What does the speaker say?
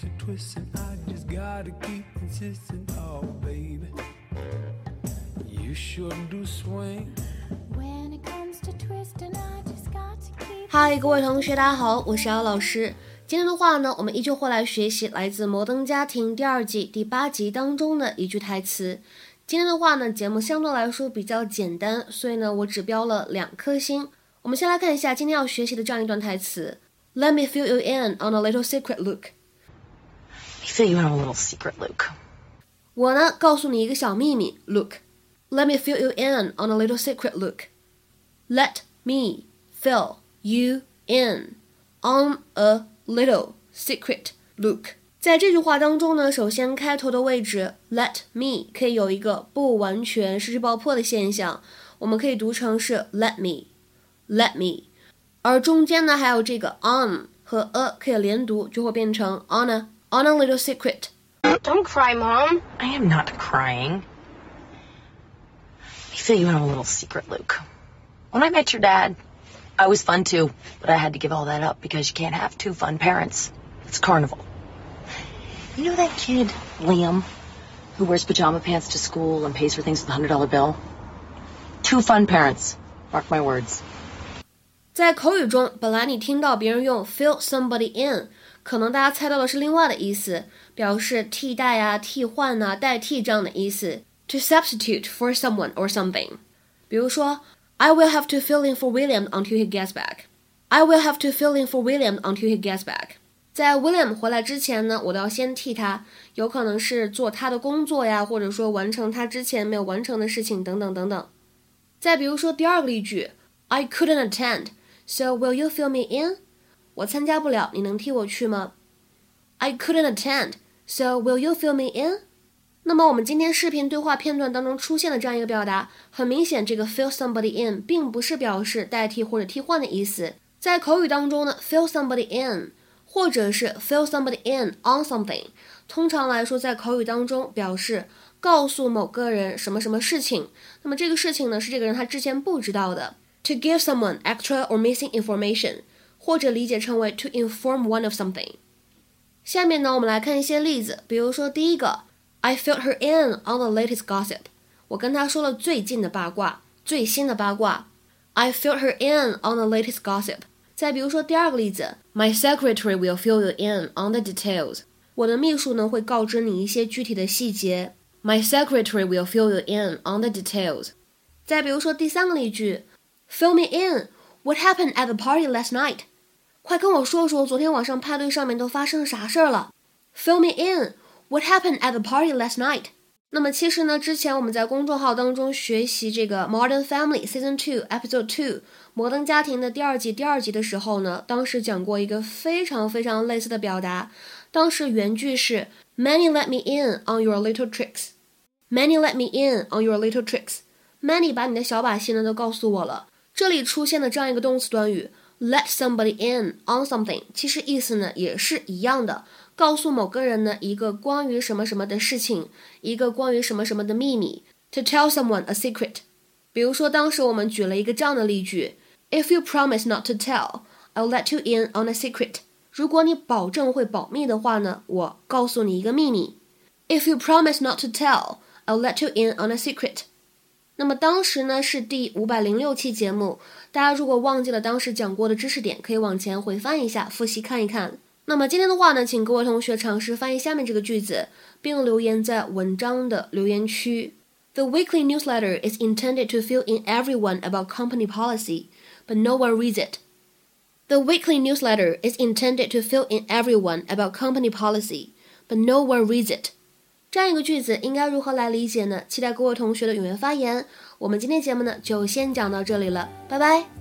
comes to twisting, I just gotta keep insisting. Oh, baby, you sure do swing. When it comes to twisting, I just got to keep. 嗨，各位同学，大家好，我是姚老师。今天的话呢，我们依旧会来学习来自《摩登家庭》第二季第八集当中的一句台词。今天的话呢，节目相对来说比较简单，所以呢，我只标了两颗星。我们先来看一下今天要学习的这样一段台词：Let me fill you in on a little secret, Luke。fill you in on a little secret, Luke. 我呢，告诉你一个小秘密，Luke。Let me fill you in on a little secret, Luke. Let me fill you in on a little secret, Luke. 在这句话当中呢，首先开头的位置 let me 可以有一个不完全失去爆破的现象，我们可以读成是 let me，let me，而中间呢还有这个 on 和 a 可以连读，就会变成 on a on a little secret。 Don't cry, Mom. I am not crying. Let me fill you in on a little secret, Luke. When I met your dad, I was fun too, but I had to give all that up because you can't have two fun parents. It's carnival. You know that kid, Liam, who wears pajama pants to school and pays for things with a hundred dollar bill? Two fun parents. Mark my words. 在口语中，本来你听到别人用 fill somebody in， 可能大家猜到的是另外的意思，表示替代啊、替换啊、代替这样的意思。To substitute for someone or something。比如说，I will have to fill in for William until he gets back。I will have to fill in for William until he gets back。在 William 回来之前呢，我都要先替他，有可能是做他的工作呀，或者说完成他之前没有完成的事情等等等等。再比如说第二个例句，I couldn't attend。So will you fill me in？ 我参加不了，你能替我去吗？I couldn't attend. So will you fill me in？那么我们今天视频对话片段当中出现的这样一个表达，很明显，这个 fill somebody in 并不是表示代替或者替换的意思。在口语当中呢，fill somebody in 或者是 fill somebody in on something，通常来说在口语当中表示告诉某个人什么什么事情。那么这个事情呢，是这个人他之前不知道的。To give someone extra or missing information，或者理解成为 to inform one of something。下面呢，我们来看一些例子，比如说第一个，I filled her in on the latest gossip。我跟她说了最近的八卦，最新的八卦。I filled her in on the latest gossip。再比如说第二个例子，My secretary will fill you in on the details。我的秘书呢会告知你一些具体的细节。My secretary will fill you in on the details。再比如说第三个例句。Fill me in. What happened at the party last night? 快跟我说说昨天晚上派对上面都发生啥事儿了。Fill me in. What happened at the party last night? 那么其实呢，之前我们在公众号当中学习这个《Modern Family Season Two Episode Two》摩登家庭的第二季第二集的时候呢，当时讲过一个非常非常类似的表达。当时原句是 Many let me in on your little tricks. Many let me in on your little tricks. Many 把你的小把戏呢都告诉我了。这里出现的这样一个动词短语 let somebody in on something，其实意思呢也是一样的，告诉某个人呢一个关于什么什么的事情，一个关于什么什么的秘密。To tell someone a secret。比如说，当时我们举了一个这样的例句：If you promise not to tell, I'll let you in on a secret。如果你保证会保密的话呢，我告诉你一个秘密。If you promise not to tell, I'll let you in on a secret。 那么当时呢是第五百零六期节目，大家如果忘记了当时讲过的知识点，可以往前回翻一下，复习看一看。那么今天的话呢，请各位同学尝试翻译下面这个句子，并留言在文章的留言区。The weekly newsletter is intended to fill in everyone about company policy, but no one reads it. The weekly newsletter is intended to fill in everyone about company policy, but no one reads it. 这样一个句子应该如何来理解呢？期待各位同学的踊跃发言。我们今天节目呢，就先讲到这里了。拜拜。